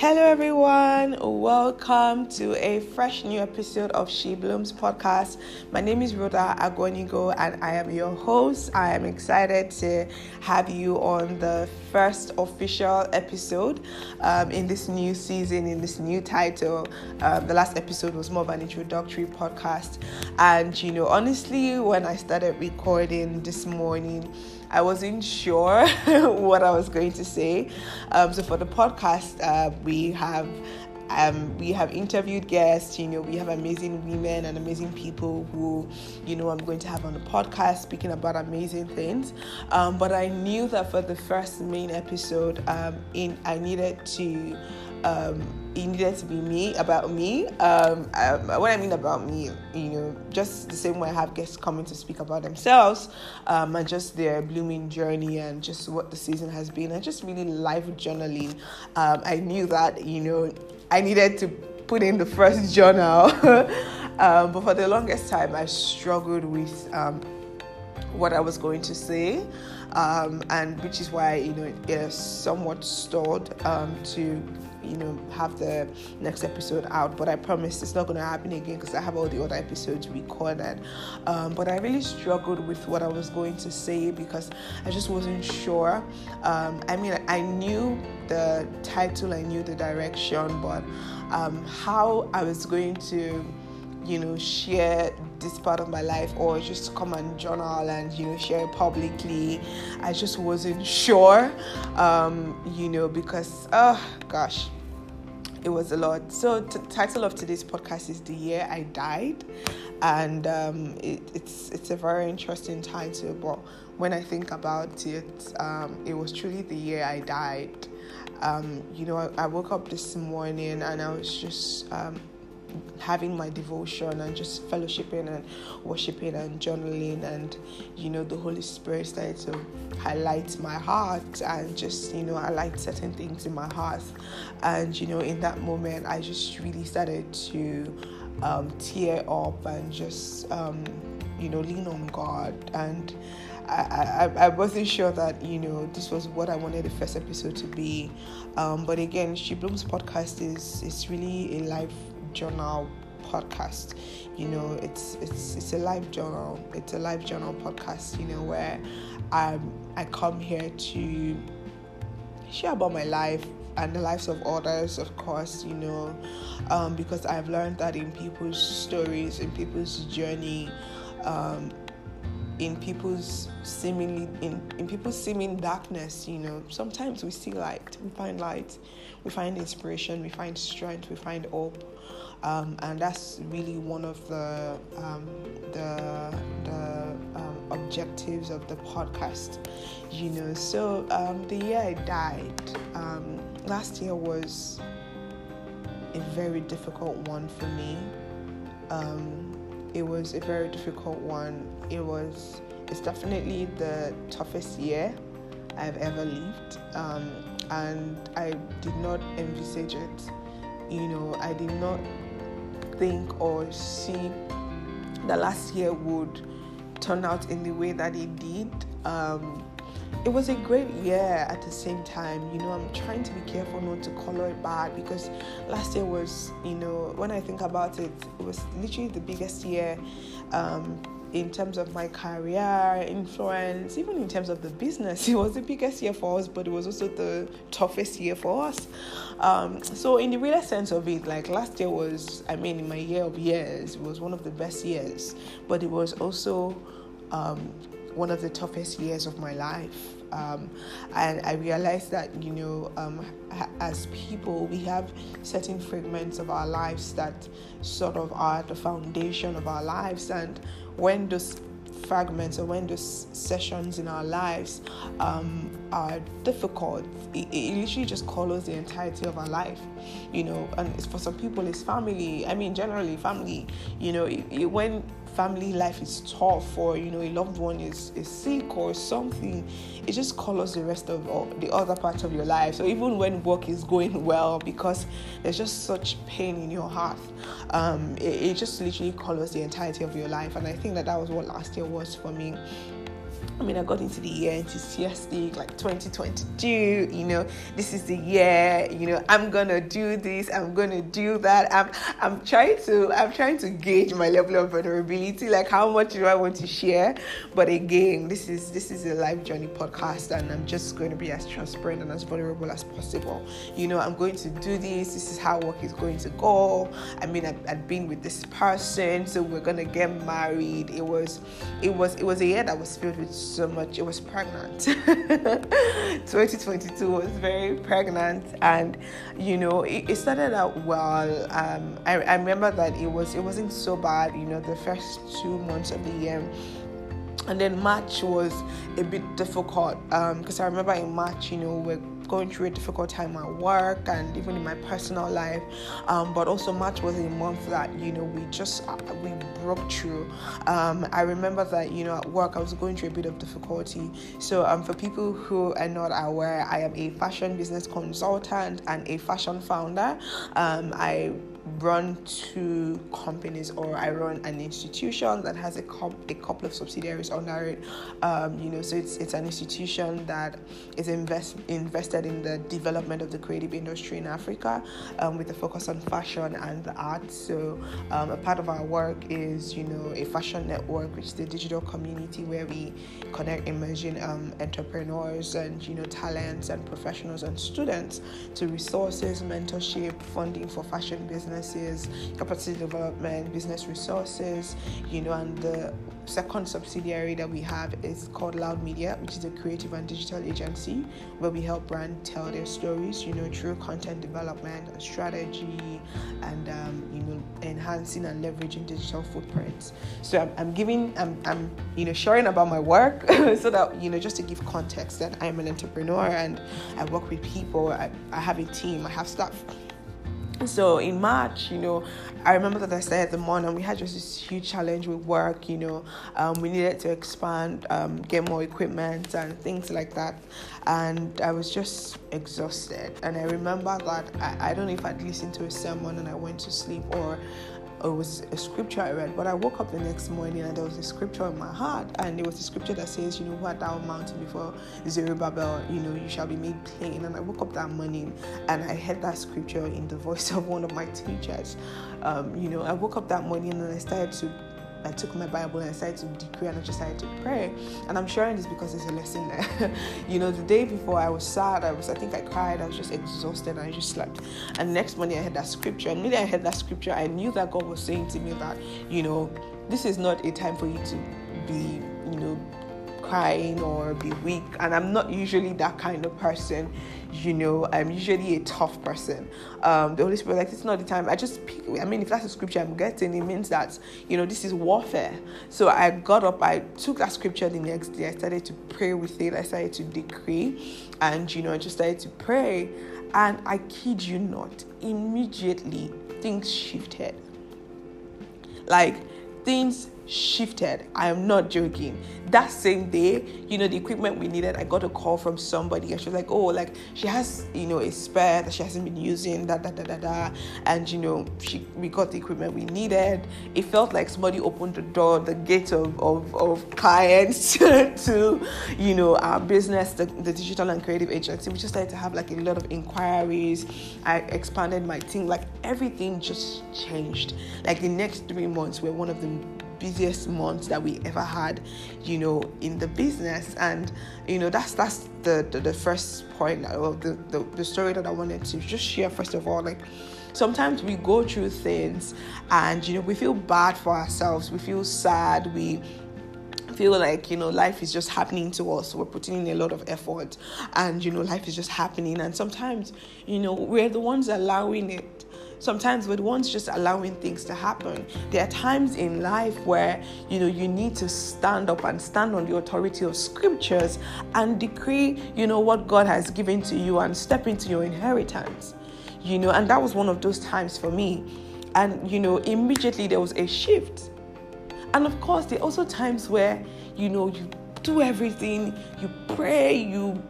Hello, everyone. Welcome to a fresh new episode of She Blooms podcast. My name is Rhoda Agonigo, and I am your host. I am excited to have you on the first official episode um, in this new season, in this new title. Um, the last episode was more of an introductory podcast, and you know, honestly, when I started recording this morning, I wasn't sure what I was going to say. Um, so for the podcast, uh, we have um, we have interviewed guests, you know, we have amazing women and amazing people who, you know, I'm going to have on the podcast speaking about amazing things. Um, but I knew that for the first main episode, um, in I needed to um, it needed to be me about me. Um, um, what I mean about me, you know, just the same way I have guests coming to speak about themselves um, and just their blooming journey and just what the season has been and just really life journaling. Um, I knew that, you know, I needed to put in the first journal, um, but for the longest time, I struggled with um, what I was going to say. Um, and which is why you know it is somewhat stored um, to you know have the next episode out but i promise it's not going to happen again because i have all the other episodes recorded. Um, but i really struggled with what i was going to say because i just wasn't sure. Um, i mean i knew the title i knew the direction but um, how i was going to you know share this part of my life or just come and journal and you know share it publicly i just wasn't sure um, you know because oh gosh it was a lot. So, the title of today's podcast is "The Year I Died," and um, it, it's it's a very interesting title. But when I think about it, um, it was truly the year I died. Um, you know, I, I, woke up this morning and I was just um, having my devotion and just fellowshipping and worshiping and journaling and you know the holy spirit started to highlight my heart and just you know i like certain things in my heart. And you know in that moment i just really started to um, tear up and just um, you know lean on god. And I, I, I wasn't sure that you know this was what I wanted the first episode to be, um, but again, She Blooms podcast is is really a life journal podcast. You know it's it's it's a live journal. It's a live journal podcast you know where i i come here to share about my life and the lives of others of course you know um, because i've learned that in people's stories in people's journey um, in people's seemingly in, in people's seeming darkness you know sometimes we see light we find light we find inspiration we find strength we find hope um, and that's really one of the um, the, the um, objectives of the podcast you know so um, the year i died um, last year was a very difficult one for me um, it was a very difficult one. It was, it's definitely the toughest year I've ever lived. Um, and I did not envisage it. You know, I did not think or see that last year would turn out in the way that it did. Um, it was a great year at the same time. You know, I'm trying to be careful not to color it bad because last year was, you know, when I think about it, it was literally the biggest year um, in terms of my career, influence, even in terms of the business. It was the biggest year for us, but it was also the toughest year for us. Um, so, in the real sense of it, like last year was, I mean, in my year of years, it was one of the best years, but it was also. Um, one of the toughest years of my life. Um, and I realized that, you know, um, as people, we have certain fragments of our lives that sort of are the foundation of our lives. And when those fragments or when those sessions in our lives um, are difficult, it, it, literally just colors the entirety of our life, you know. And for some people, it's family. I mean, generally, family. You know, it, it, when family life is tough or you know a loved one is, is sick or something it just colors the rest of the other parts of your life. So even when work is going well because there's just such pain in your heart um, it, it just literally colors the entirety of your life. And i think that that was what last year was for me I mean, I got into the year enthusiastic, like 2022. You know, this is the year. You know, I'm gonna do this. I'm gonna do that. I'm, I'm trying to, I'm trying to gauge my level of vulnerability. Like, how much do I want to share? But again, this is this is a life journey podcast, and I'm just going to be as transparent and as vulnerable as possible. You know, I'm going to do this. This is how work is going to go. I mean, I'd, I'd been with this person, so we're gonna get married. It was, it was, it was a year that was filled with so much. It was pregnant. 2022 was very pregnant, and you know, it, it started out well. Um, I, I remember that it was it wasn't so bad. You know, the first two months of the year and then March was a bit difficult because um, I remember in March, you know, we're going through a difficult time at work and even in my personal life. Um, but also March was a month that you know we just uh, we broke through. Um, I remember that you know at work I was going through a bit of difficulty. So um, for people who are not aware, I am a fashion business consultant and a fashion founder. Um, I run two companies or I run an institution that has a, a couple of subsidiaries under it. Um, you know, so it's it's an institution that is invest invested in the development of the creative industry in Africa um, with a focus on fashion and the arts. So um, a part of our work is you know a fashion network, which is the digital community where we connect emerging um, entrepreneurs and you know talents and professionals and students to resources, mentorship, funding for fashion business businesses, capacity development, business resources, you know, and the second subsidiary that we have is called Loud Media, which is a creative and digital agency where we help brands tell their stories, you know, through content development and strategy and, um, you know, enhancing and leveraging digital footprints. So I'm, I'm giving, I'm, I'm, you know, sharing about my work so that, you know, just to give context that I'm an entrepreneur and I work with people, I, I have a team, I have staff so in March, you know, I remember that I started the and we had just this huge challenge with work, you know. Um, we needed to expand, um, get more equipment and things like that. And I was just exhausted. And I remember that I, I don't know if I'd listened to a sermon and I went to sleep or it was a scripture I read, but I woke up the next morning and there was a scripture in my heart, and it was a scripture that says, you know, what thou mountain before Zerubbabel, you know, you shall be made plain. And I woke up that morning and I heard that scripture in the voice of one of my teachers. Um, you know, I woke up that morning and I started to I took my Bible and I started to decree and I just started to pray. And I'm sharing this because there's a lesson there. you know, the day before I was sad, I was I think I cried, I was just exhausted and I just slept. And next morning I had that scripture. And immediately I had that scripture, I knew that God was saying to me that, you know, this is not a time for you to be, you know, crying or be weak. And I'm not usually that kind of person, you know, I'm usually a tough person. Um, the Holy Spirit, like, it's not the time. I just pick, I mean, if that's a scripture I'm getting, it means that, you know, this is warfare. So I got up, I took that scripture the next day, I started to pray with it, I started to decree, and, you know, I just started to pray. And I kid you not, immediately things shifted. Like, things shifted. I am not joking. That same day, you know, the equipment we needed, I got a call from somebody and she was like, oh, like she has, you know, a spare that she hasn't been using, da da da da da. And you know, she we got the equipment we needed. It felt like somebody opened the door, the gate of, of, of clients to, you know, our business, the, the digital and creative agency. We just started to have like a lot of inquiries. I expanded my team, like everything just changed. Like the next three months were one of the busiest months that we ever had, you know, in the business. And you know, that's that's the the, the first point of the, the the story that I wanted to just share. First of all, like sometimes we go through things and you know we feel bad for ourselves we feel sad we feel like you know life is just happening to us we're putting in a lot of effort and you know life is just happening and sometimes you know we're the ones allowing it sometimes we're ones just allowing things to happen. There are times in life where you know you need to stand up and stand on the authority of scriptures and decree, you know, what God has given to you and step into your inheritance. You know, and that was one of those times for me. And you know, immediately there was a shift. And of course, there are also times where, you know, you do everything, you pray, you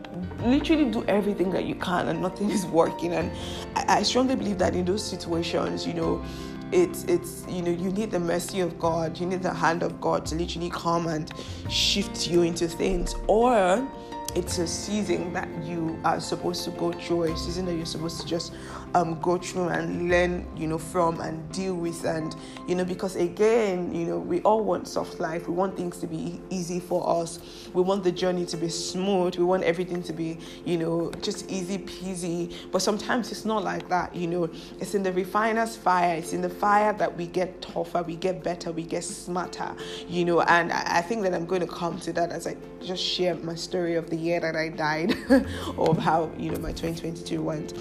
literally do everything that you can and nothing is working. And I, I strongly believe that in those situations, you know, it's it's you know you need the mercy of god. You need the hand of god to literally come and shift you into things. Or it's a season that you are supposed to go through a season that you're supposed to just um, go through and learn you know from and deal with. And you know because again you know we all want soft life. We want things to be easy for us. We want the journey to be smooth. We want everything to be you know just easy peasy. But sometimes it's not like that you know. It's in the refiner's fire. It's in the fire that we get tougher we get better we get smarter you know. And I, think that i'm going to come to that as i just share my story of the year that i died of how you know my 2022 went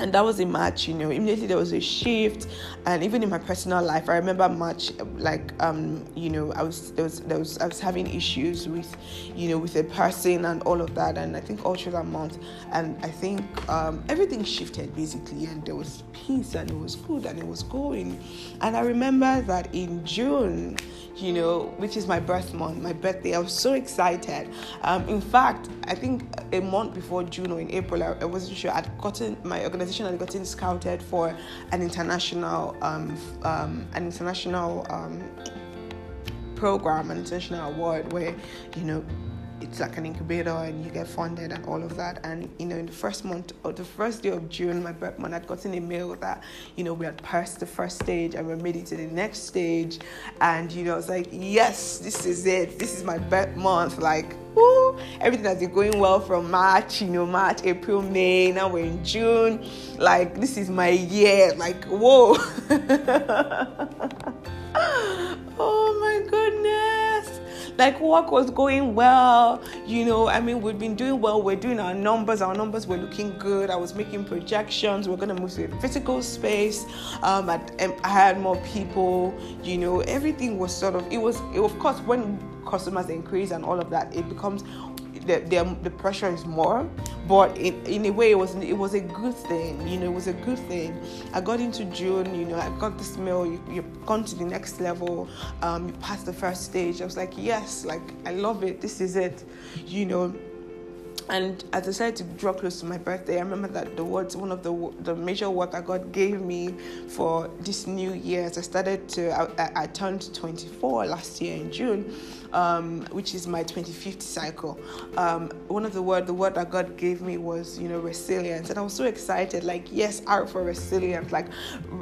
and that was in March, you know. Immediately there was a shift, and even in my personal life, I remember March, like, um, you know, I was there was there was I was having issues with, you know, with a person and all of that, and I think all through that month, and I think um, everything shifted basically, and there was peace, and it was good, and it was going, and I remember that in June, you know, which is my birth month, my birthday. I was so excited. Um, in fact, I think a month before June or in April, I, I wasn't sure. I'd gotten my organization had gotten scouted for an international, um, um, an international um, program, an international award where, you know, it's like an incubator and you get funded and all of that. And you know, in the first month or the first day of June, my birth month, I'd gotten a mail that you know we had passed the first stage and we're made it to the next stage. And you know, it's like, yes, this is it. This is my birth month. Like, woo, everything has been going well from March. You know, March, April, May. Now we're in June. Like, this is my year. Like, whoa. oh my goodness like work was going well you know i mean we've been doing well we're doing our numbers our numbers were looking good i was making projections we're going to move to a physical space um, I, I had more people you know everything was sort of it was it, of course when customers increase and all of that it becomes the, the, the pressure is more but in, in a way it was it was a good thing you know it was a good thing. I got into june you know i got this mail you, you've gone to the next level um, you passed the first stage. I was like yes like i love it this is it you know and I decided to draw close to my birthday, I remember that the words, one of the the major work that God gave me for this new year, as I started to, I, I turned 24 last year in June, um, which is my 25th cycle. Um, one of the word, the word that God gave me was, you know, resilience, and I was so excited. Like, yes, R for resilience, like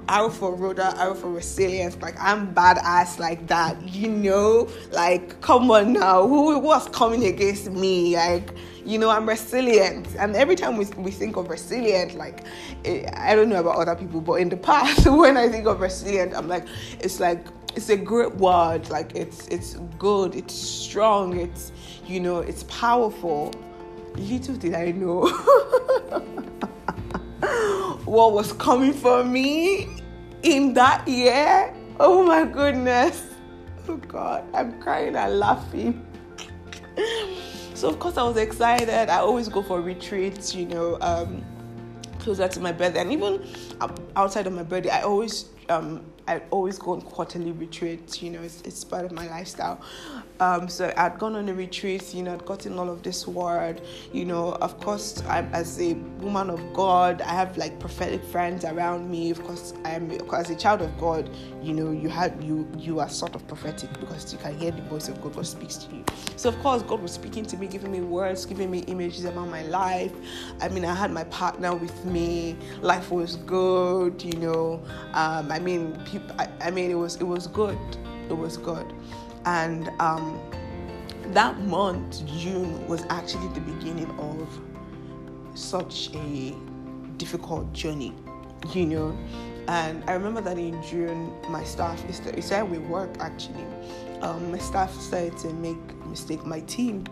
R for Rhoda, R for resilience. Like, I'm badass like that, you know. Like, come on now, who was coming against me? Like you know i'm resilient. And every time we, we think of resilient like i don't know about other people but in the past when i think of resilient i'm like it's like it's a great word. Like it's it's good. It's strong. It's you know it's powerful. Little did i know what was coming for me in that year. Oh my goodness. Oh god i'm crying and laughing so of course I was excited. I always go for retreats, you know, um, closer to my birthday, and even outside of my birthday, I always um, I always go on quarterly retreats. You know, it's, it's part of my lifestyle. Um, so I'd gone on a retreat, you know, I'd gotten all of this word, you know, of course, I'm as a woman of God, I have like prophetic friends around me. Of course, I'm as a child of God, you know, you had you you are sort of prophetic because you can hear the voice of God what speaks to you. So of course, God was speaking to me, giving me words, giving me images about my life. I mean, I had my partner with me. Life was good, you know. Um, I mean, people, I, I mean, it was it was good. It was good. And um, that month, June, was actually the beginning of such a difficult journey, you know. And I remember that in June, my staff, it started with work actually. Um, my staff started to make mistake. My team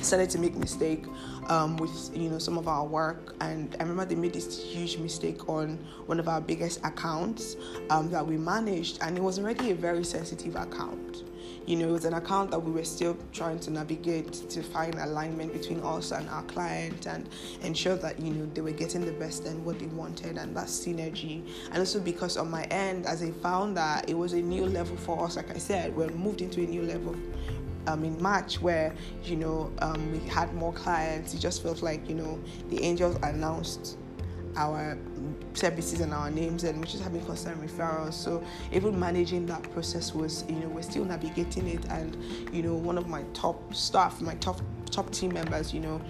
started to make mistake um, with you know some of our work and I remember they made this huge mistake on one of our biggest accounts um, that we managed and it was already a very sensitive account you know, it was an account that we were still trying to navigate to find alignment between us and our client and ensure that, you know, they were getting the best and what they wanted and that synergy. And also because on my end, as a founder, it was a new level for us. Like I said, we moved into a new level um, in March where you know um, we had more clients. It just felt like you know the angels announced our services and our names and we're just having constant referrals so even managing that process was you know we're still navigating it and you know one of my top staff my top top team members you know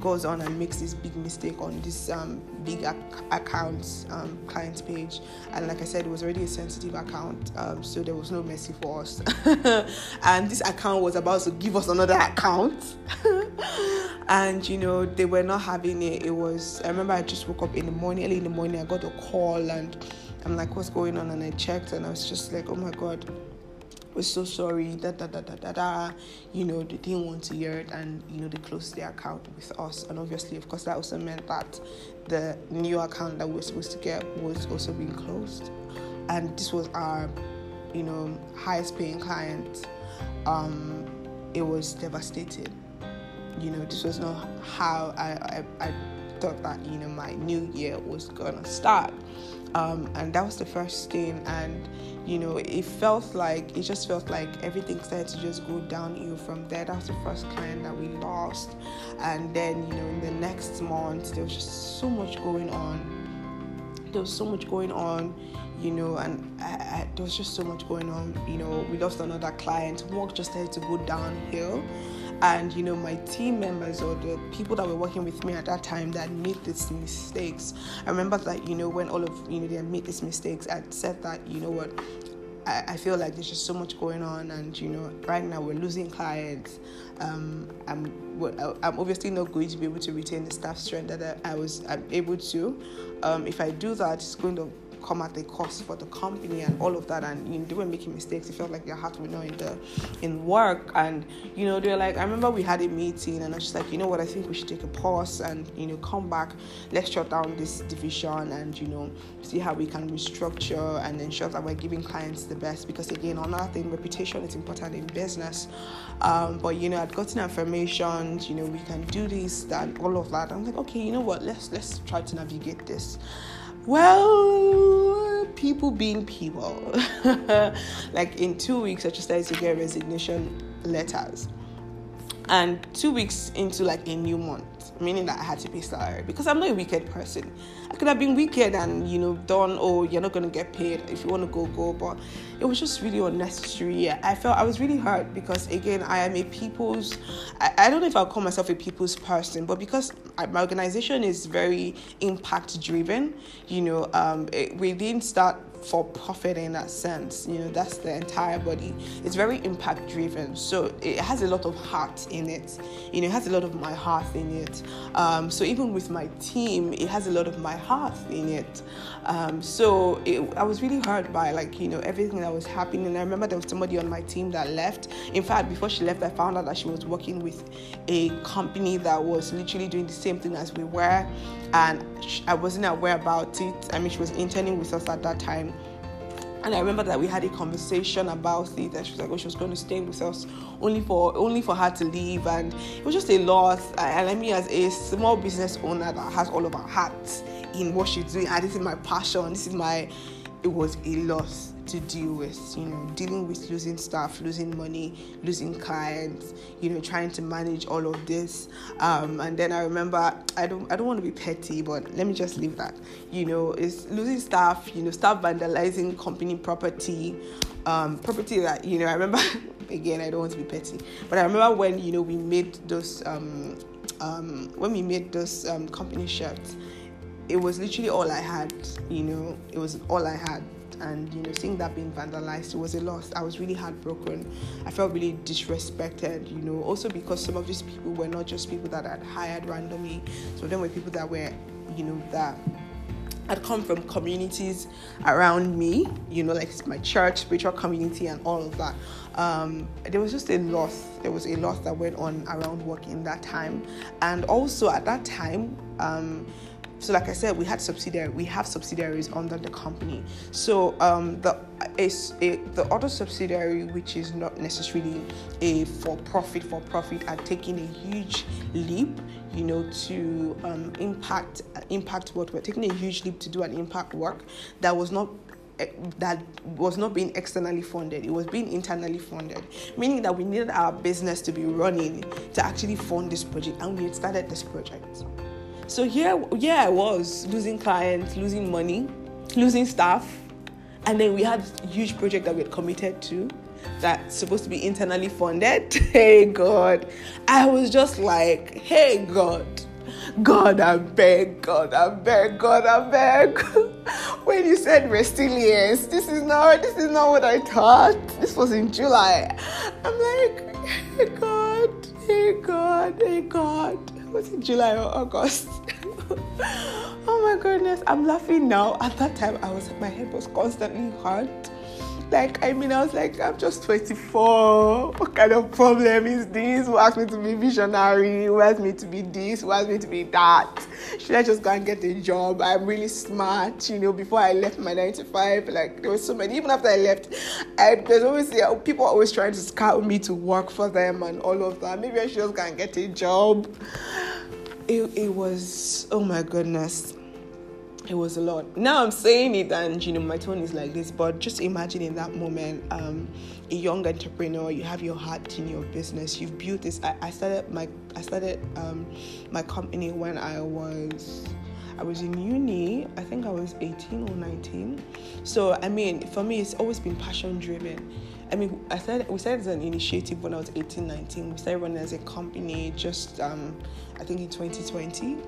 goes on and makes this big mistake on this um, big ac- account um, client page. And like i said it was already a sensitive account um, so there was no mercy for us. And this account was about to give us another account. And you know they were not having it. It was i remember i just woke up in the morning early in the morning i got a call and i'm like what's going on? And i checked and i was just like oh my god we're so sorry, da da da da da da. You know, they didn't want to hear it, and you know, they closed their account with us. And obviously, of course, that also meant that the new account that we were supposed to get was also being closed. And this was our, you know, highest paying client. Um, it was devastating. You know, this was not how I, I, I thought that, you know, my new year was gonna start. Um, and that was the first thing. And you know, it felt like it just felt like everything started to just go downhill from there. That was the first client that we lost, and then you know, in the next month there was just so much going on. There was so much going on, you know, and I, I, there was just so much going on. You know, we lost another client. Work just started to go downhill and you know my team members or the people that were working with me at that time that made these mistakes. I remember that you know when all of you know they made these mistakes i said that you know what I, I feel like there's just so much going on and you know right now we're losing clients. Um, I'm, I'm obviously not going to be able to retain the staff strength that I, I was I'm able to. Um, if I do that it's going to come at a cost for the company and all of that and you know, they were making mistakes. It felt like their heart were not in the in work. And you know they're like i remember we had a meeting and i was just like you know what i think we should take a pause and you know come back. Let's shut down this division and you know see how we can restructure and ensure that we're giving clients the best. Because again another thing reputation is important in business. Um, but you know i'd gotten affirmations you know we can do this that all of that. I'm like okay you know what let's let's try to navigate this well, people being people. like in two weeks, I just started to get resignation letters. And two weeks into like a new month, meaning that I had to pay salary because I'm not a wicked person. I could have been wicked and you know done. Oh, you're not gonna get paid if you want to go, go. But it was just really unnecessary. I felt I was really hurt because again, I am a people's. I, I don't know if I'll call myself a people's person, but because my organization is very impact driven, you know, um, it, we didn't start for profit in that sense. You know, that's the entire body. It's very impact driven, so it has a lot of heart in it. You know, it has a lot of my heart in it. Um, so even with my team, it has a lot of my heart in it. Um, so it, I was really hurt by like you know everything that was happening. And I remember there was somebody on my team that left. In fact, before she left, I found out that she was working with a company that was literally doing the same thing as we were, and I wasn't aware about it. I mean, she was interning with us at that time and I remember that we had a conversation about it, and she was like, "Oh, she was going to stay with us only for only for her to leave," and it was just a loss. And I mean, as a small business owner that has all of her heart in what she's doing, and this is my passion, this is my, it was a loss to deal with, you know, dealing with losing staff, losing money, losing clients, you know, trying to manage all of this. Um, and then I remember, I don't, I don't want to be petty, but let me just leave that. You know, it's losing staff, you know, staff vandalizing company property, um, property that you know. I remember, again, I don't want to be petty, but I remember when you know we made those, um, um, when we made those um, company shirts. It was literally all I had, you know. It was all I had and you know seeing that being vandalized was a loss i was really heartbroken i felt really disrespected you know also because some of these people were not just people that i'd hired randomly some of them were people that were you know that had come from communities around me, you know, like my church, spiritual community, and all of that. Um, there was just a loss. There was a loss that went on around work in that time, and also at that time, um, so like I said, we had subsidiary, we have subsidiaries under the company. So um, the a, the other subsidiary, which is not necessarily a for profit for profit, are taking a huge leap, you know, to um, impact impact what we're taking a huge leap to do an impact work that was not eh, that was not being externally funded it was being internally funded meaning that we needed our business to be running to actually fund this project and we started this project So here, yeah, I was losing clients, losing money, losing staff, and then we had a huge project that we had committed to that's supposed to be internally funded. hey God, I was just like, hey God, God, I beg, God, I beg, God, I beg. when you said resilience, this is not this is not what I thought. This was in July. I'm like, hey God, hey God, hey God. Was it July or August? oh my goodness, I'm laughing now. At that time, I was my head was constantly hurt like, I mean, I was like, I'm just 24. What kind of problem is this? Who asked me to be visionary? Who asked me to be this? Who asked me to be that? Should I just go and get a job? I'm really smart, you know. Before I left my 95, like, there was so many. Even after I left, I, there's always yeah, people always trying to scout me to work for them and all of that. Maybe I should just go and get a job. It, it was, oh my goodness it was a lot. Now I'm saying it, and you know, my tone is like this, but just imagine in that moment, um, a young entrepreneur, you have your heart in your business, you've built this. I, I started my I started um, my company when I was I was in uni. I think I was 18 or 19. So I mean, for me, it's always been passion driven. I mean, I started, we started as an initiative when I was 18, 19. We started running as a company just, um, I think, in 2020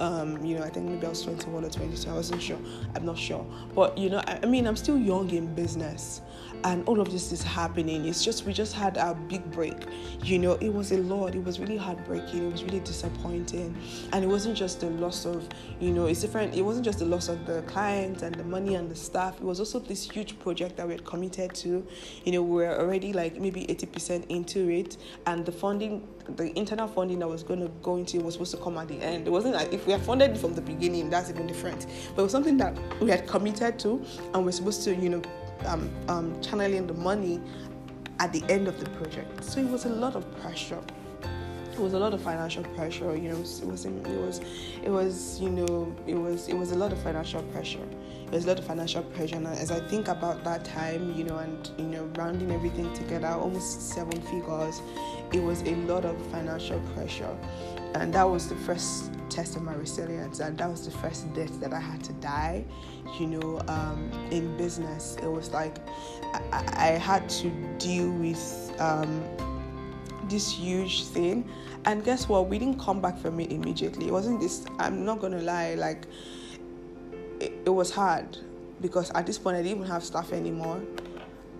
um, you know, I think maybe I was 21 or 22. I wasn't sure. I'm not sure. But, you know, I, I mean, I'm still young in business and all of this is happening. It's just, we just had our big break. You know, it was a lot. It was really heartbreaking. It was really disappointing. And it wasn't just the loss of, you know, it's different. It wasn't just the loss of the clients and the money and the staff. It was also this huge project that we had committed to. You know, we are already like maybe 80% into it. And the funding, the internal funding that was going to go into it was supposed to come at the end. It wasn't like we had funded from the beginning, that's even different. But it was something that we had committed to and we're supposed to, you know, um, um, channeling the money at the end of the project. So it was a lot of pressure. It was a lot of financial pressure. You know, it was it was it was, it was you know it was it was a lot of financial pressure. It was a lot of financial pressure. And as I think about that time, you know, and you know, rounding everything together, almost seven figures, it was a lot of financial pressure, and that was the first test of my resilience, and that was the first death that I had to die. You know, um, in business, it was like I, I had to deal with um, this huge thing, and guess what? We didn't come back from it immediately. It wasn't this. I'm not gonna lie, like it, it was hard because at this point I didn't even have staff anymore.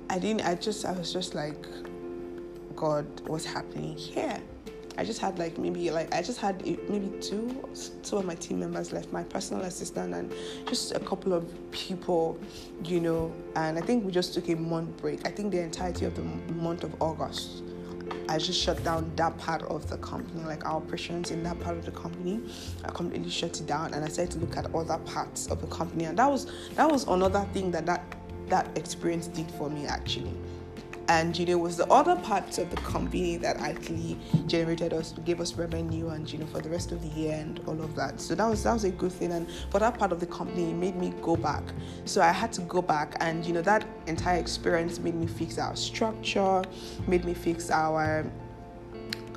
I didn't. I just. I was just like, God, what's happening here? I just had like maybe like I just had maybe two two of my team members left, my personal assistant and just a couple of people, you know. And I think we just took a month break. I think the entirety of the month of August. I just shut down that part of the company, like our operations in that part of the company. I completely shut it down, and I started to look at other parts of the company, and that was that was another thing that that that experience did for me actually and you know it was the other parts of the company that actually generated us gave us revenue and you know for the rest of the year and all of that. So that was that was a good thing. And for that part of the company it made me go back. So i had to go back and you know that entire experience made me fix our structure made me fix our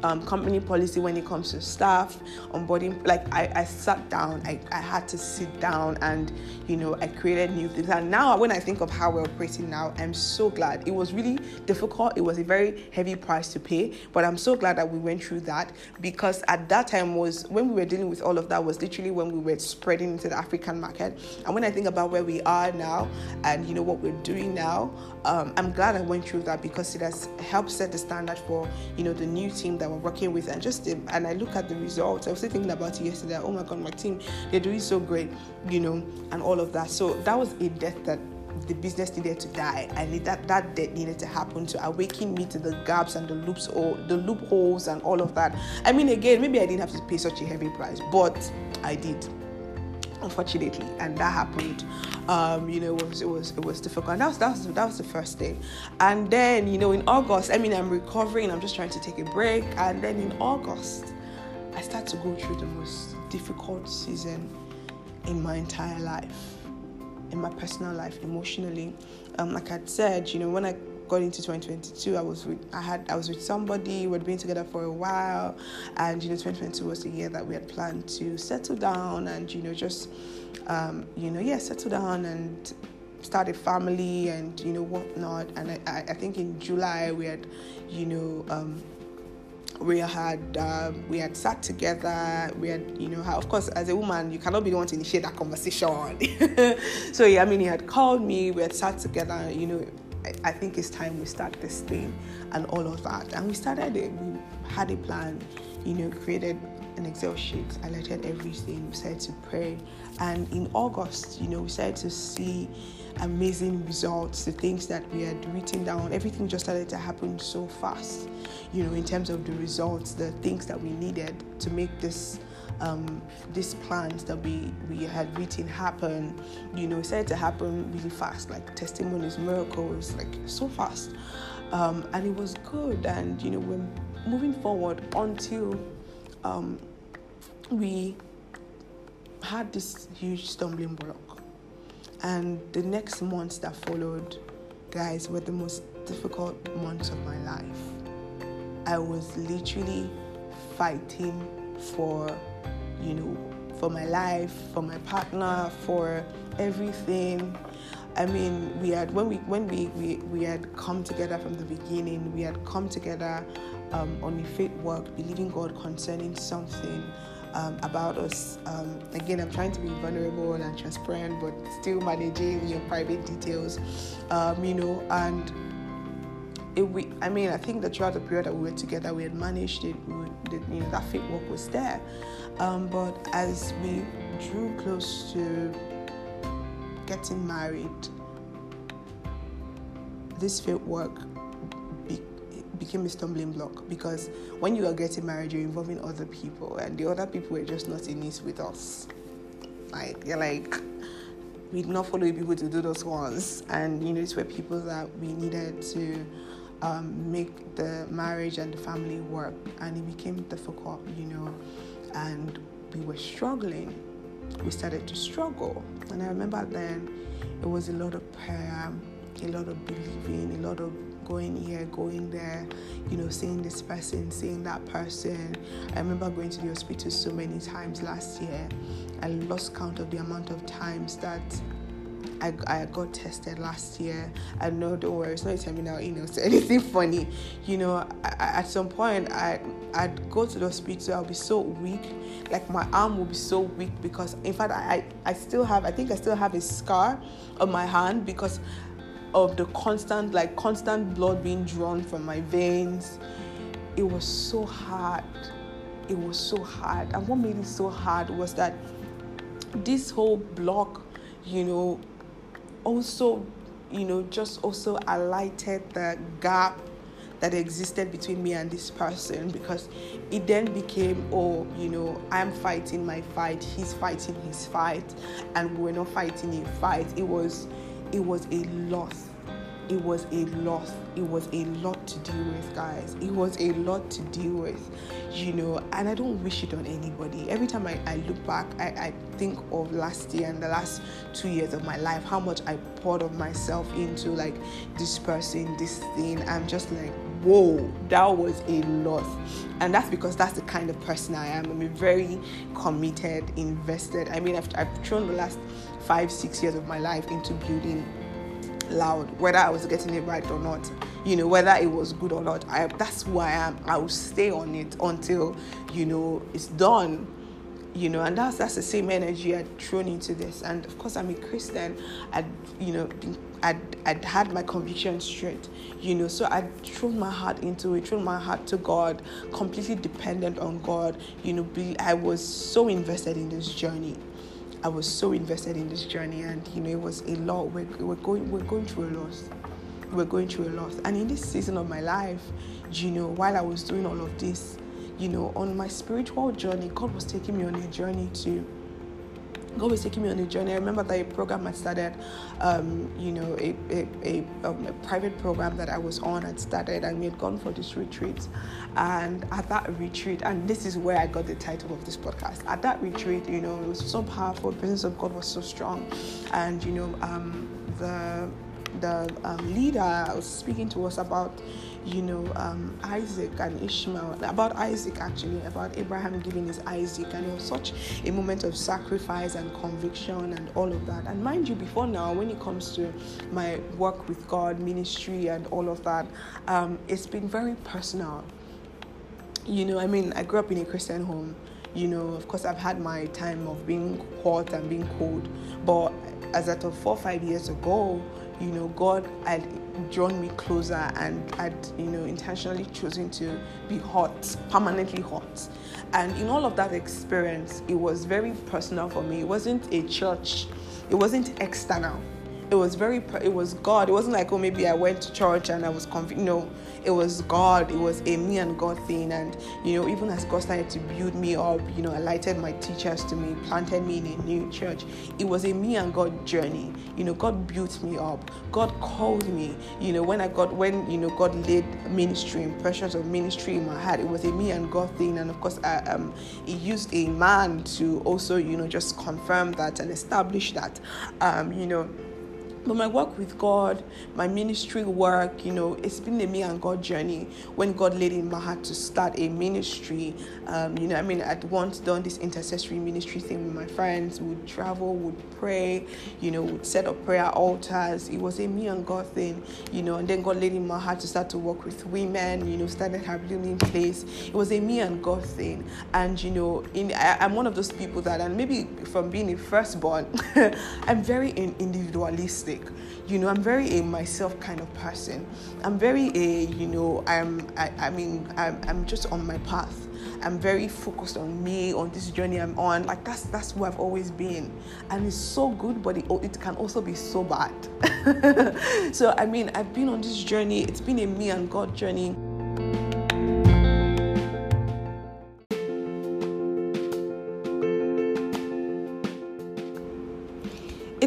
um, company policy when it comes to staff onboarding like I, I sat down I, I had to sit down and you know I created new things. And now when I think of how we're operating now I'm so glad. It was really difficult. It was a very heavy price to pay but I'm so glad that we went through that because at that time was when we were dealing with all of that was literally when we were spreading into the African market. And when I think about where we are now and you know what we're doing now um, I'm glad I went through that because it has helped set the standard for you know the new team that we're working with and just and I look at the results. I was thinking about it yesterday. Oh my god, my team, they're doing so great, you know, and all of that. So that was a death that the business needed to die. Need that that death needed to happen to awaken me to the gaps and the loops or the loopholes and all of that. I mean again, maybe I didn't have to pay such a heavy price, but I did unfortunately, and that happened. Um, you know, it was it was it was difficult. And that was that was that was the first thing. And then you know, in August, I mean, I'm recovering. I'm just trying to take a break. And then in August, I start to go through the most difficult season in my entire life, in my personal life, emotionally. Um, like I said, you know, when I got into 2022, I was with I had I was with somebody. We'd been together for a while, and you know 2022 was the year that we had planned to settle down and you know just um, you know yeah settle down and start a family and you know whatnot. And I, I think in July we had you know. Um, we had um, we had sat together. We had you know of course as a woman you cannot be the one to initiate that conversation. so yeah, I mean he had called me. We had sat together. You know, I, think it's time we start this thing and all of that. And we started it. We had a plan. You know, created an Excel sheet. Highlighted everything. We started to pray, and in August, you know, we started to see amazing results, the things that we had written down, everything just started to happen so fast, you know, in terms of the results, the things that we needed to make this um, these plans that we, we had written happen, you know, it started to happen really fast, like testimonies, miracles, like so fast. Um, and it was good. And, you know, we're moving forward until um, we had this huge stumbling block and the next months that followed, guys, were the most difficult months of my life. I was literally fighting for, you know, for my life, for my partner, for everything. I mean, we had when we when we, we, we had come together from the beginning, we had come together um, on a faith work, believing God concerning something um, about us. Um, again, I'm trying to be vulnerable and transparent, but still managing your private details, um, you know, and it, we, I mean, I think that throughout the period that we were together, we had managed it. We you know, that faith work was there. Um, but as we drew close to getting married, this faith work became a stumbling block because when you are getting married, you're involving other people, and the other people were just not in it with us. Like, you're like, we did not follow people to do those ones, and you know, it's were people that we needed to um, make the marriage and the family work, and it became difficult, you know, and we were struggling. We started to struggle, and I remember then it was a lot of prayer, a lot of believing, a lot of going here, going there, you know, seeing this person, seeing that person. I remember going to the hospital so many times last year. I lost count of the amount of times that I, I got tested last year. I know, don't worry, it's not a terminal illness, anything funny. You know, I, at some point, I, I'd go to the hospital, I'll be so weak. Like my arm will be so weak because, in fact, I, I still have, I think I still have a scar on my hand because of the constant, like constant blood being drawn from my veins. It was so hard. It was so hard. And what made it so hard was that this whole block, you know, also, you know, just also highlighted the gap that existed between me and this person because it then became oh you know i'm fighting my fight he's fighting his fight and we're not fighting a fight it was it was a loss. It was a loss. It was a lot to deal with, guys. It was a lot to deal with, you know, and I don't wish it on anybody. Every time I, I look back, I, I think of last year and the last two years of my life, how much I poured of myself into like this person, this thing. I'm just like, whoa, that was a loss. And that's because that's the kind of person I am. I'm very committed, invested. I mean, I've, I've thrown the last five, six years of my life into building loud, whether I was getting it right or not. You know, whether it was good or not. I, that's who I am. I will stay on it until, you know, it's done. You know, and that's that's the same energy I'd thrown into this. And of course, I'm a Christian. I'd, you know, I'd, I'd had my conviction straight, you know, so I'd thrown my heart into it, thrown my heart to God, completely dependent on God. You know, be, I was so invested in this journey I was so invested in this journey, and you know, it was a lot. We're, we're going, we're going through a loss. We're going through a loss, and in this season of my life, you know, while I was doing all of this, you know, on my spiritual journey, God was taking me on a journey too God was taking me on a journey. I remember that a program had started, um, you know, a, a, a, um, a, private program that I was on had started, and we had gone for this retreat. And at that retreat, and this is where I got the title of this podcast. At that retreat, you know, it was so powerful. The presence of God was so strong, and you know, um, the the um, leader was speaking to us about you know, um, Isaac and Ishmael, about Isaac actually, about Abraham giving his Isaac, and it was such a moment of sacrifice and conviction and all of that. And mind you, before now, when it comes to my work with God, ministry, and all of that, um, it's been very personal. You know, I mean, I grew up in a Christian home. You know, of course, I've had my time of being hot and being cold, but as at of four five years ago, you know, God had drawn me closer and had, you know, intentionally chosen to be hot, permanently hot. And in all of that experience, it was very personal for me. It wasn't a church, it wasn't external. It was very, it was God. It wasn't like, oh, maybe I went to church and I was confused. No, it was God. It was a me and God thing. And, you know, even as God started to build me up, you know, alighted my teachers to me, planted me in a new church, it was a me and God journey. You know, God built me up. God called me. You know, when I got, when, you know, God laid ministry, impressions of ministry in my heart, it was a me and God thing. And of course, I, um, He used a man to also, you know, just confirm that and establish that. Um, you know, but my work with God, my ministry work, you know, it's been a me and God journey. When God laid in my heart to start a ministry, um, you know, I mean, I'd once done this intercessory ministry thing with my friends. We would travel, would pray, you know, would set up prayer altars. It was a me and God thing, you know. And then God laid in my heart to start to work with women, you know, started having place. It was a me and God thing, and you know, in I, am one of those people that, and maybe from being a firstborn, I'm very individualistic you know, I'm very a myself kind of person. I'm very a, you know, I'm, I, I mean, I'm, I'm just on my path. I'm very focused on me, on this journey I'm on. Like that's that's who I've always been, and it's so good, but it, oh, it can also be so bad. so I mean, I've been on this journey. It's been a me and God journey.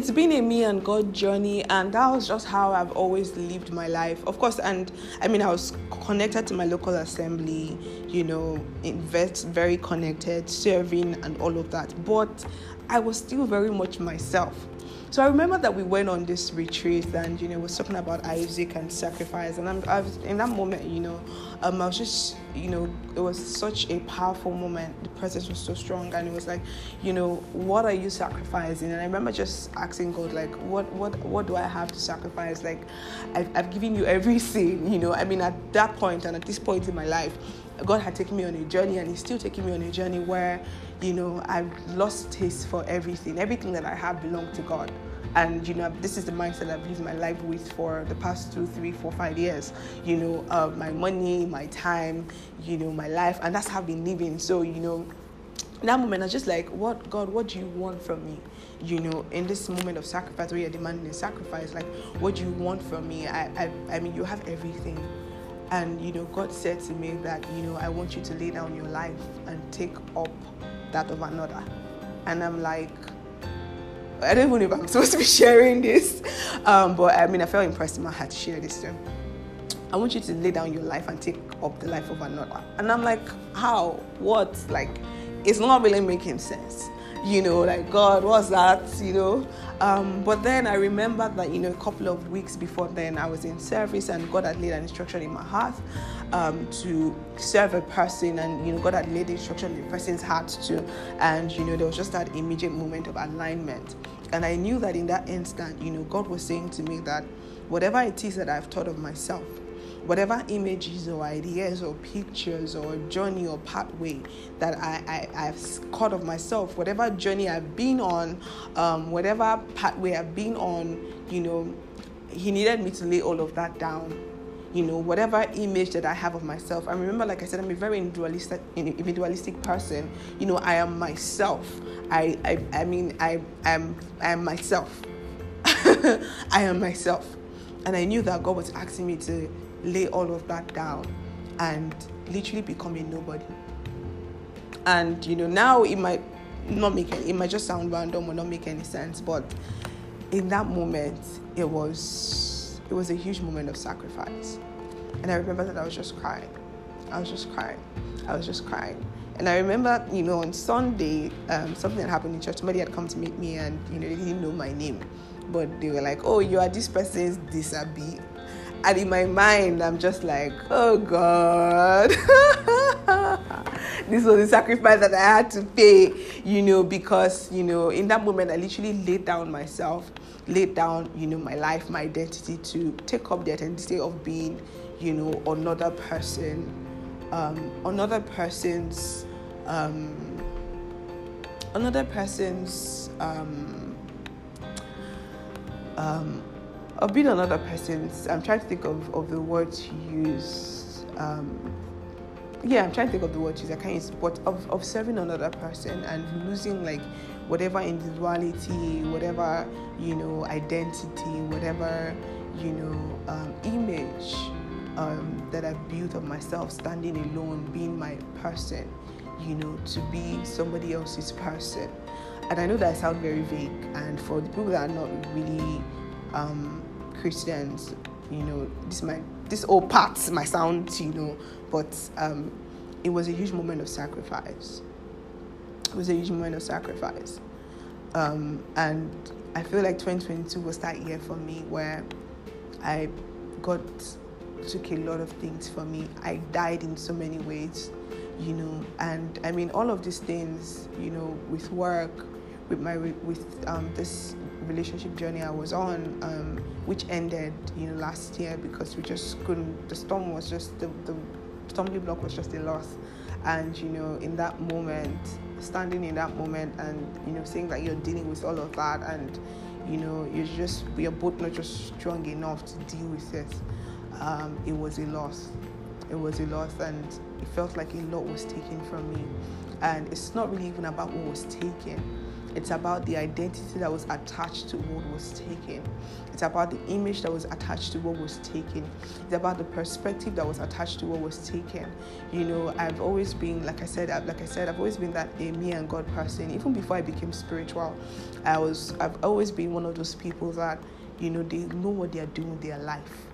It's been a me and God journey, and that was just how I've always lived my life. Of course, and I mean, I was connected to my local assembly, you know, invest very connected, serving, and all of that. But I was still very much myself. So I remember that we went on this retreat and, you know, was talking about Isaac and sacrifice. And I'm, I was, in that moment, you know, um, I was just, you know, it was such a powerful moment. The presence was so strong. And it was like, you know, what are you sacrificing? And I remember just asking God, like, what, what, what do I have to sacrifice? Like, I've, I've given you everything, you know. I mean, at that point and at this point in my life, God had taken me on a journey and He's still taking me on a journey where you know, I've lost taste for everything. Everything that I have belonged to God. And you know, this is the mindset I've lived my life with for the past two, three, four, five years. You know, uh, my money, my time, you know, my life, and that's how I've been living. So you know, that moment, I was just like, "What, God? What do you want from me?" You know, in this moment of sacrifice, where you're demanding a sacrifice, like, "What do you want from me?" I, I, I mean, you have everything. And you know, God said to me that you know, I want you to lay down your life and take up that of another. And I'm like, I don't even know if I'm supposed to be sharing this, um, but I mean, I felt impressed in my heart to share this too. I want you to lay down your life and take up the life of another. And I'm like, how? What? Like, it's not really making sense you know, like, God, what's that, you know? Um, but then I remember that, you know, a couple of weeks before then, I was in service and God had laid an instruction in my heart um, to serve a person, and, you know, God had laid the instruction in the person's heart too. And, you know, there was just that immediate moment of alignment. And I knew that in that instant, you know, God was saying to me that whatever it is that I've thought of myself, whatever images or ideas or pictures or journey or pathway that I, I, have caught of myself, whatever journey I've been on, um, whatever pathway I've been on, you know, he needed me to lay all of that down. You know, whatever image that I have of myself. I remember, like I said, I'm a very individualistic, individualistic person. You know, I am myself. I, I, I mean, I am, I am myself. I am myself. And I knew that God was asking me to lay all of that down and literally become a nobody. And you know, now it might not make any, it might just sound random or not make any sense, but in that moment, it was it was a huge moment of sacrifice. And I remember that I was just crying. I was just crying. I was just crying. And I remember, you know, on Sunday, um, something that happened in church. Somebody had come to meet me, and you know, they didn't know my name but they were like, oh, you are this person's disabi. And in my mind, I'm just like, oh God. this was the sacrifice that I had to pay, you know, because, you know, in that moment, I literally laid down myself, laid down, you know, my life, my identity to take up the identity of being, you know, another person, um, another person's, um, another person's, um, um, of being another person's i'm trying to think of, of the word to use um, yeah i'm trying to think of the word to use i can't use but of, of serving another person and losing like whatever individuality whatever you know identity whatever you know um, image um, that i built of myself standing alone being my person you know to be somebody else's person. And i know that sounds very vague and for the people that are not really um, Christians, you know, this might this all parts might sound, you know, but um, it was a huge moment of sacrifice. It was a huge moment of sacrifice, um, and I feel like 2022 was that year for me where I got took a lot of things from me. I died in so many ways, you know, and I mean all of these things, you know, with work, with my with um, this relationship journey I was on, um, which ended you know last year because we just couldn't. The storm was just the the stumbling block was just a loss, and you know in that moment, standing in that moment, and you know saying that you're dealing with all of that, and you know you're just you're both not just strong enough to deal with it. Um, it was a loss. It was a loss, and it felt like a lot was taken from me. And it's not really even about what was taken it's about the identity that was attached to what was taken. It's about the image that was attached to what was taken. It's about the perspective that was attached to what was taken. You know, I've always been, like I said, like I said, I've always been that a me and God person. Even before I became spiritual, I was, I've always been one of those people that, you know, they know what they are doing with their life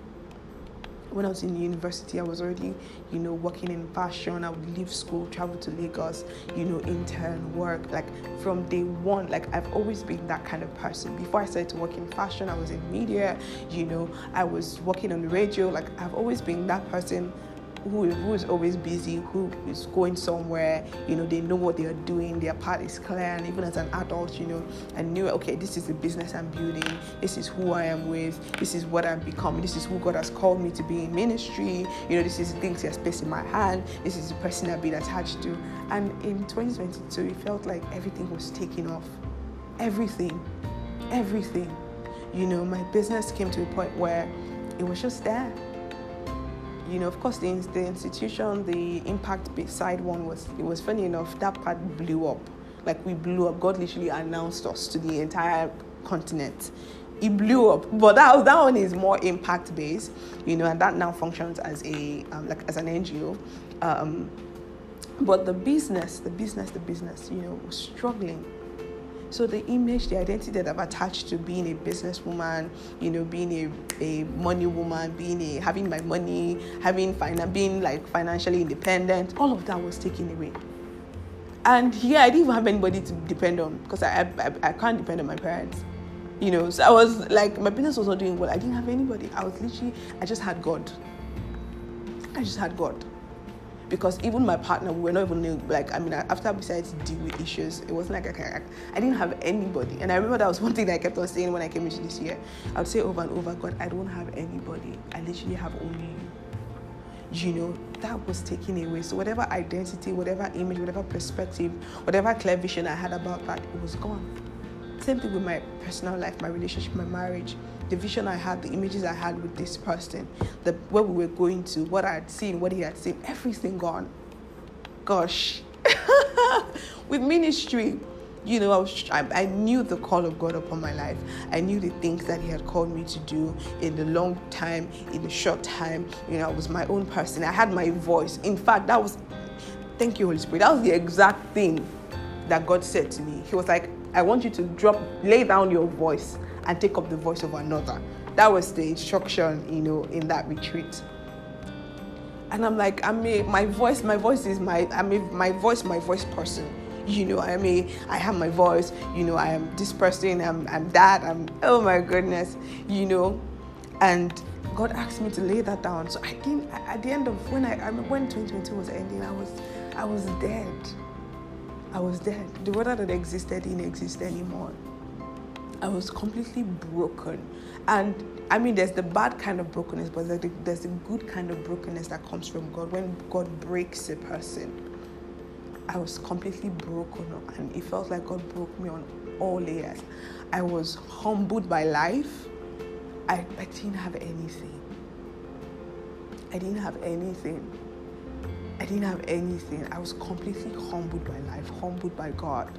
when I was in university, I was already, you know, working in fashion. I would leave school, travel to Lagos, you know, intern work. Like from day one, like I've always been that kind of person. Before I started to work in fashion, I was in media, you know, I was working on the radio. Like I've always been that person who, who is always busy, who is going somewhere, you know, they know what they are doing, their path is clear. And even as an adult, you know, I knew, okay, this is the business I'm building, this is who I am with, this is what I'm becoming, this is who God has called me to be in ministry, you know, this is the things He has placed in my hand, this is the person I've been attached to. And in 2022, it felt like everything was taking off. Everything. Everything. You know, my business came to a point where it was just there you know, of course, the, the institution, the impact side one was, it was funny enough, that part blew up. Like we blew up. God literally announced us to the entire continent. It blew up, but that, that one is more impact based, you know, and that now functions as a um, like as an NGO. Um, but the business, the business, the business, you know, was struggling so the image, the identity that I've attached to being a businesswoman, you know, being a, a money woman, being a having my money, having being like financially independent, all of that was taken away. And yeah, I didn't even have anybody to depend on because I, I, I can't depend on my parents. You know, so I was like, my business was not doing well. I didn't have anybody. I was literally, I just had God. I just had God because even my partner, we were not even like, I mean, after we decided to deal with issues, it wasn't like I, I didn't have anybody. And I remember that was one thing that I kept on saying when I came into this year. I would say over and over, God, I don't have anybody. I literally have only you. You know, that was taken away. So whatever identity, whatever image, whatever perspective, whatever clear vision I had about that, it was gone. Same thing with my personal life, my relationship, my marriage the vision I had, the images I had with this person, the where we were going to, what I had seen, what he had seen, everything gone. Gosh, with ministry, you know, I was I, I, knew the call of God upon my life. I knew the things that He had called me to do in the long time, in the short time. You know, I was my own person. I had my voice. In fact, that was, thank you, Holy Spirit. That was the exact thing that God said to me. He was like, I want you to drop, lay down your voice and take up the voice of another. That was the instruction, you know, in that retreat. And I'm like, I'm a, my voice, my voice is my, I'm a, my voice, my voice person. You know, I mean, I have my voice. You know, I am this person. I'm, I'm that. I'm, oh my goodness. You know, and God asked me to lay that down. So I didn't. At the end of when I, I when 2020 was ending, I was, I was dead. I was dead. The Rhoda that existed didn't exist anymore. I was completely broken. And I mean, there's the bad kind of brokenness, but there's the, good kind of brokenness that comes from God when God breaks a person. I was completely broken and it felt like God broke me on all layers. I was humbled by life. I, I didn't have anything. I didn't have anything. I didn't have anything. I was completely humbled by life, humbled by God.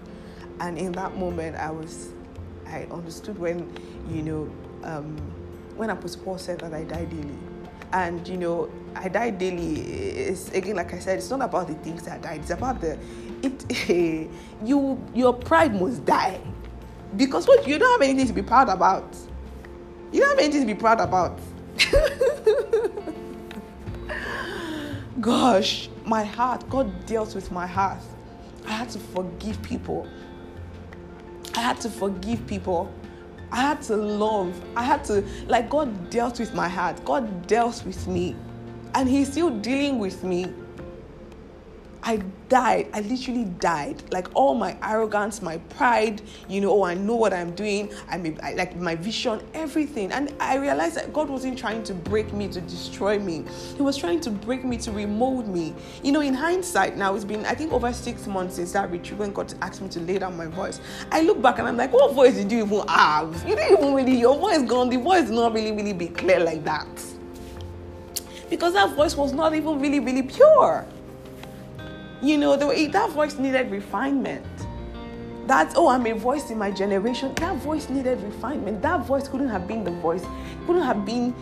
And in that moment, I was, I understood when, you know, um, when Apostle Paul said that I die daily. And, you know, I die daily. It's, again, like I said, it's not about the things that I died. It's about the, it, you, your pride must die. Because what, you don't have anything to be proud about. You don't have anything to be proud about. Gosh, my heart, God dealt with my heart. I had to forgive people. I had to forgive people. I had to love. I had to, like, God dealt with my heart. God dealt with me. And He's still dealing with me. I died. I literally died. Like all my arrogance, my pride, you know, oh, I know what I'm doing. I mean, like my vision, everything. And I realized that God wasn't trying to break me to destroy me. He was trying to break me to remold me. You know, in hindsight, now it's been I think over six months since that retreat when God asked me to lay down my voice. I look back and I'm like, what voice did you even have? You didn't even really. Your voice gone. The voice not really, really be clear like that. Because that voice was not even really, really pure. You know, the, eh, that voice needed refinement. That, oh, I'm a voice in my generation. That voice needed refinement. That voice couldn't have been the voice, couldn't have been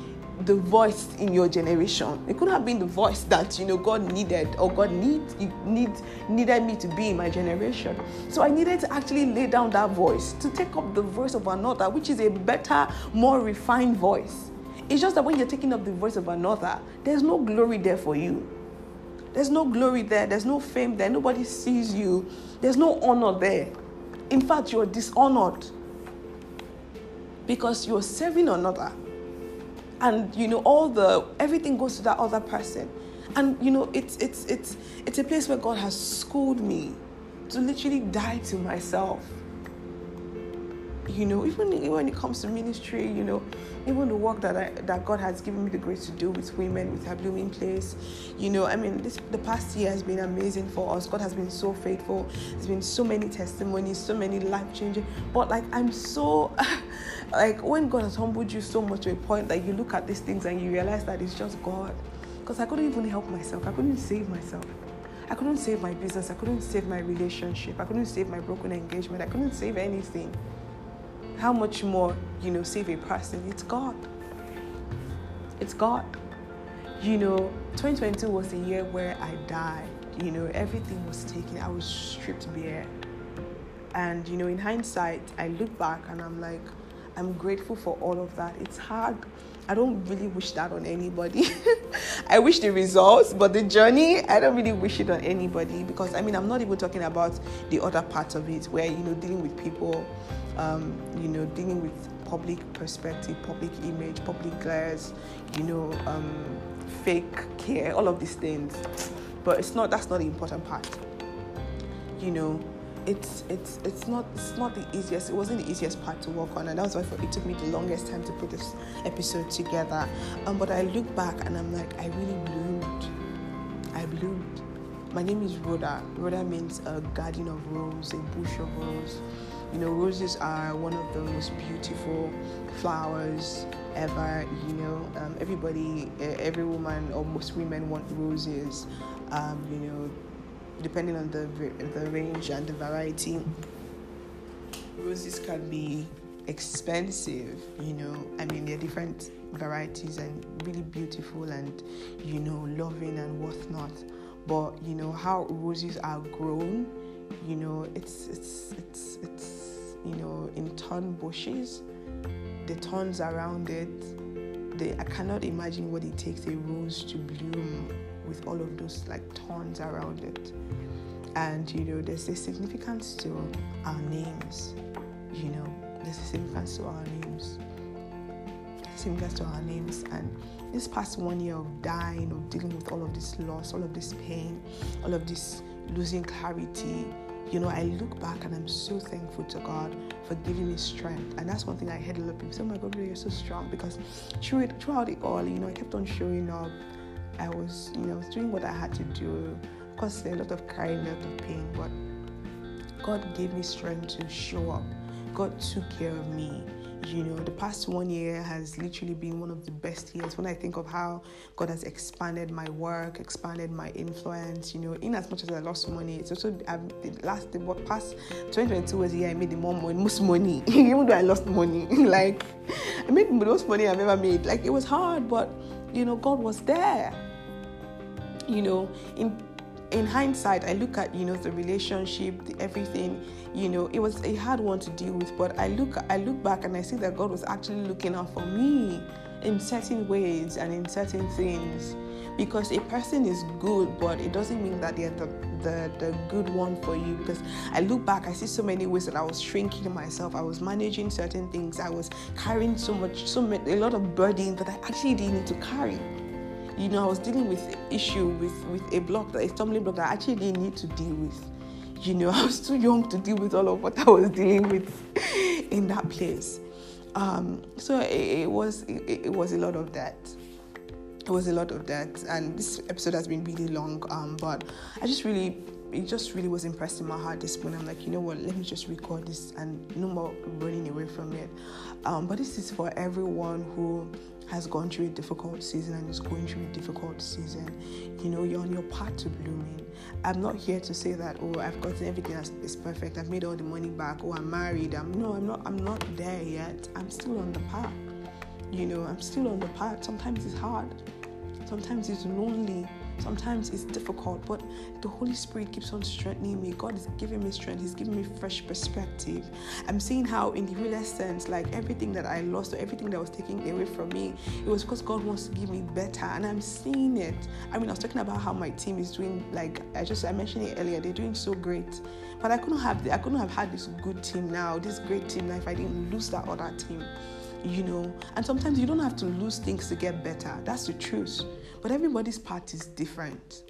the voice in your generation. It couldn't have been the voice that you know God needed or God need, need needed me to be in my generation. So I needed to actually lay down that voice to take up the voice of another, which is a better, more refined voice. It's just that when you're taking up the voice of another, there's no glory there for you. There's no glory there. There's no fame there. Nobody sees you. There's no honor there. In fact, you're dishonored because you're serving another. And you know, all the everything goes to that other person. And you know, it's it's it's it's a place where God has schooled me to literally die to myself you know, even when it comes to ministry, you know, even the work that I, that God has given me the grace to do with women, with her blooming place, you know, I mean, this the past year has been amazing for us. God has been so faithful. There's been so many testimonies, so many life changing. But like, I'm so, like, when God has humbled you so much to a point that you look at these things and you realize that it's just God. Because I couldn't even help myself. I couldn't save myself. I couldn't save my business. I couldn't save my relationship. I couldn't save my broken engagement. I couldn't save anything how much more, you know, save a person? It's God. It's God. You know, 2022 was the year where I died. You know, everything was taken. I was stripped bare. And, you know, in hindsight, I look back and I'm like, I'm grateful for all of that. It's hard. I don't really wish that on anybody. I wish the results, but the journey, I don't really wish it on anybody because I mean, I'm not even talking about the other part of it where, you know, dealing with people um, you know, dealing with public perspective, public image, public glares, you know, um, fake care, all of these things. But it's not. That's not the important part. You know, it's it's it's not it's not the easiest. It wasn't the easiest part to work on, and that's why it took me the longest time to put this episode together. Um, but I look back and I'm like, I really bloomed. I bloomed. My name is Rhoda. Rhoda means a garden of rose, a bush of rose. You know, roses are one of the most beautiful flowers ever. You know, um, everybody, every woman or most women want roses. Um, you know, depending on the the range and the variety. Roses can be expensive. You know, I mean, they're different varieties and really beautiful and you know loving and whatnot. But you know how roses are grown you know it's it's it's it's you know in thorn bushes the thorns around it i cannot imagine what it takes a rose to bloom with all of those like thorns around it And you know, there's a significance to our names. You know, there's a significance to our names. Significance to our names. And this past one year of dying, of dealing with all of this loss, all of this pain, all of this losing clarity, you know, I look back and I'm so thankful to God for giving me strength. And that's one thing I heard a lot of people say, Oh my God, you're so strong. Because through it, throughout it all, you know, I kept on showing up. I was, you know, doing what I had to do. Of course, a lot of crying, a lot of pain, but God gave me strength to show up. God took care of me. You know the past one year has literally been one of the best years. When i think of how god has expanded my work expanded my influence you know in as much as i lost money it's also I've, the last the past 2022 was the year i made the more money most money. Even though i lost money like i made the most money i've ever made. Like it was hard but you know god was there you know in in hindsight, I look at you know the relationship, the everything. You know, it was a hard one to deal with, but I look I look back and I see that God was actually looking out for me in certain ways and in certain things. Because a person is good, but it doesn't mean that they're the, the, the good one for you. Because I look back, I see so many ways that I was shrinking myself. I was managing certain things. I was carrying so much, so many, a lot of burden that I actually didn't need to carry you know, I was dealing with issue with with a block, a stumbling block that I actually didn't need to deal with. You know, I was too young to deal with all of what I was dealing with in that place. Um, so it, it was it, it, was a lot of that. It was a lot of that, and this episode has been really long. Um, but I just really it just really was impressed in my heart this morning. I'm like, you know what, let me just record this and no more running away from it. Um, but this is for everyone who has gone through a difficult season and is going through a difficult season. You know, you're on your path to blooming. I'm not here to say that, oh, I've gotten everything is perfect. I've made all the money back. Oh, I'm married. I'm no, I'm not. I'm not there yet. I'm still on the path. You know, I'm still on the path. Sometimes it's hard. Sometimes it's lonely. Sometimes it's difficult, but the Holy Spirit keeps on strengthening me. God is giving me strength. He's giving me fresh perspective. I'm seeing how, in the realest sense, like everything that I lost or everything that was taken away from me, it was because God wants to give me better, and I'm seeing it. I mean, I was talking about how my team is doing. Like I just I mentioned it earlier, they're doing so great. But I couldn't have I couldn't have had this good team now, this great team now if I didn't lose that other team you know. And sometimes you don't have to lose things to get better. That's the truth. But everybody's path is different.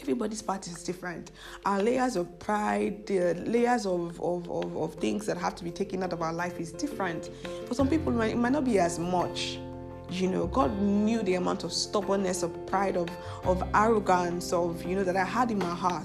Everybody's path is different. Our layers of pride, the layers of, of, of, of things that have to be taken out of our life is different. For some people, it might, it might not be as much you know god knew the amount of stubbornness of pride of of arrogance of you know that i had in my heart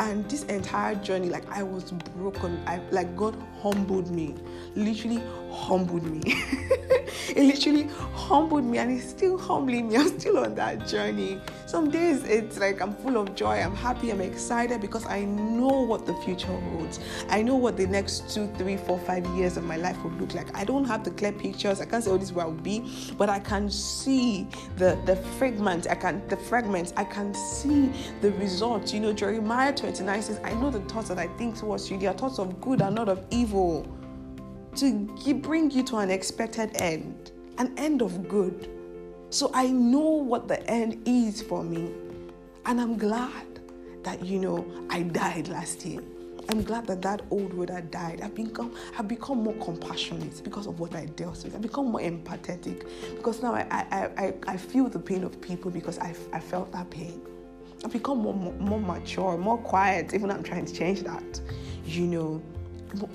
and this entire journey like i was broken i like god humbled me literally humbled me it literally humbled me and it's still humbling me. I'm still on that journey. Some days it's like i'm full of joy i'm happy i'm excited because i know what the future holds. I know what the next two three four five years of my life will look like. I don't have the clear pictures. I can't say oh this is where i'll be but i can see the the fragments i can the fragments. I can see the results. You know jeremiah 29 says, I know the thoughts that I think towards you, they are thoughts of good and not of evil, to bring you to an expected end, an end of good. So I know what the end is for me. And I'm glad that, you know, I died last year. I'm glad that that old Rhoda died. I've become, I've become more compassionate because of what I dealt with. I've become more empathetic because now I, I, I, I feel the pain of people because I, I felt that pain. I've become more, more mature, more quiet, even though I'm trying to change that. You know,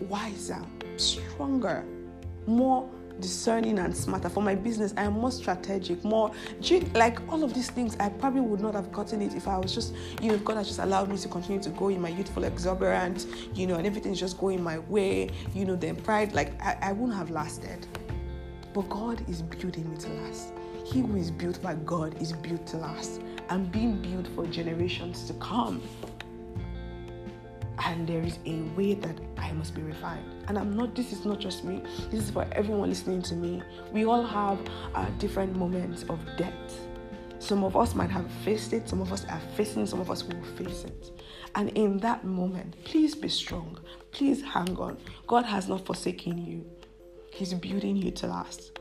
wiser, stronger, more discerning and smarter. For my business, I am more strategic, more like all of these things. I probably would not have gotten it if I was just, you know, God has just allowed me to continue to go in my youthful exuberance, you know, and everything's just going my way, you know, then pride, like I, I wouldn't have lasted. But God is building me to last. He who is built by God is built to last and being built for generations to come. And there is a way that I must be refined. And I'm not, this is not just me, this is for everyone listening to me. We all have uh, different moments of death. Some of us might have faced it, some of us are facing, some of us will face it. And in that moment, please be strong. Please hang on. God has not forsaken you, He's building you to last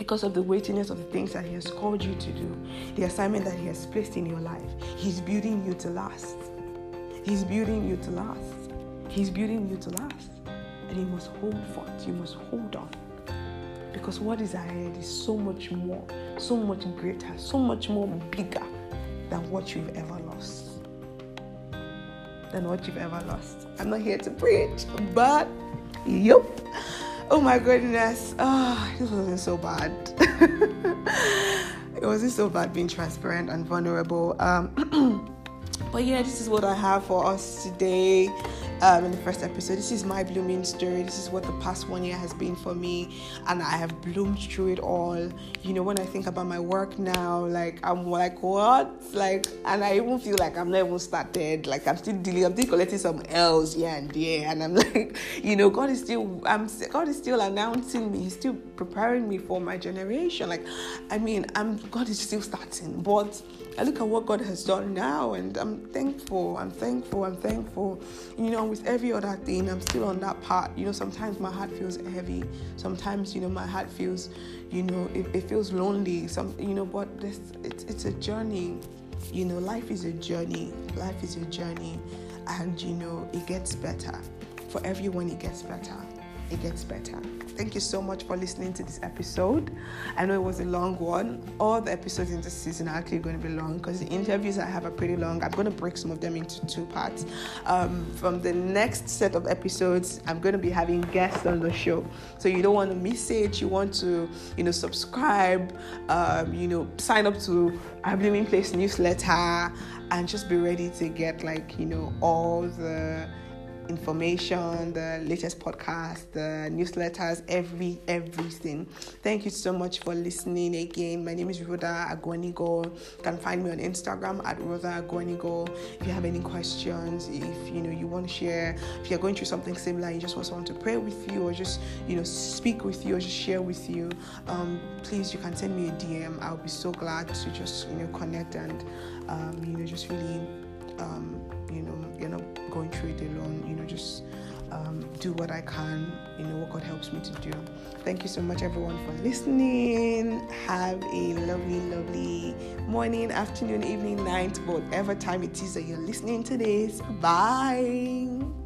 because of the weightiness of the things that He has called you to do, the assignment that He has placed in your life. He's building you to last. He's building you to last. He's building you to last. And you must hold forth. You must hold on. Because what is ahead is so much more, so much greater, so much more bigger than what you've ever lost. Than what you've ever lost. I'm not here to preach, but yep. Oh my goodness. Oh, this wasn't so bad. it wasn't so bad being transparent and vulnerable. Um, but yeah, this is what I have for us today um, in the first episode. This is my blooming story. This is what the past one year has been for me, and I have bloomed through it all. You know, when I think about my work now, like I'm like what, like, and I even feel like I'm not even started. Like I'm still dealing, I'm still collecting some L's here and there, and I'm like, you know, God is still, I'm God is still announcing me. He's still preparing me for my generation. Like, I mean, I'm God is still starting, but I look at what God has done now, and I'm thankful. I'm thankful. I'm thankful. You know with every other thing, I'm still on that part. You know, sometimes my heart feels heavy. Sometimes, you know, my heart feels, you know, it, it feels lonely. Some, you know, but this, it's, it's a journey. You know, life is a journey. Life is a journey, and you know, it gets better. For everyone, it gets better it gets better. Thank you so much for listening to this episode. I know it was a long one. All the episodes in this season are actually going to be long because the interviews I have are pretty long. I'm going to break some of them into two parts. Um, from the next set of episodes, I'm going to be having guests on the show. So you don't want to miss it. You want to, you know, subscribe, um, you know, sign up to our Blooming Place newsletter and just be ready to get like, you know, all the information, the latest podcast, the newsletters, every everything. Thank you so much for listening again. My name is Rhoda Agonigo. You can find me on Instagram at Rhoda Agonigo. If you have any questions, if you know you want to share, if you're going through something similar, you just want someone to pray with you or just you know speak with you or just share with you, um, please you can send me a DM. I'll be so glad to just you know connect and um, you know just really um, you know you're not going through it alone um, do what i can you know what god helps me to do. Thank you so much everyone for listening. Have a lovely lovely morning afternoon evening night whatever time it is that you're listening to this. Bye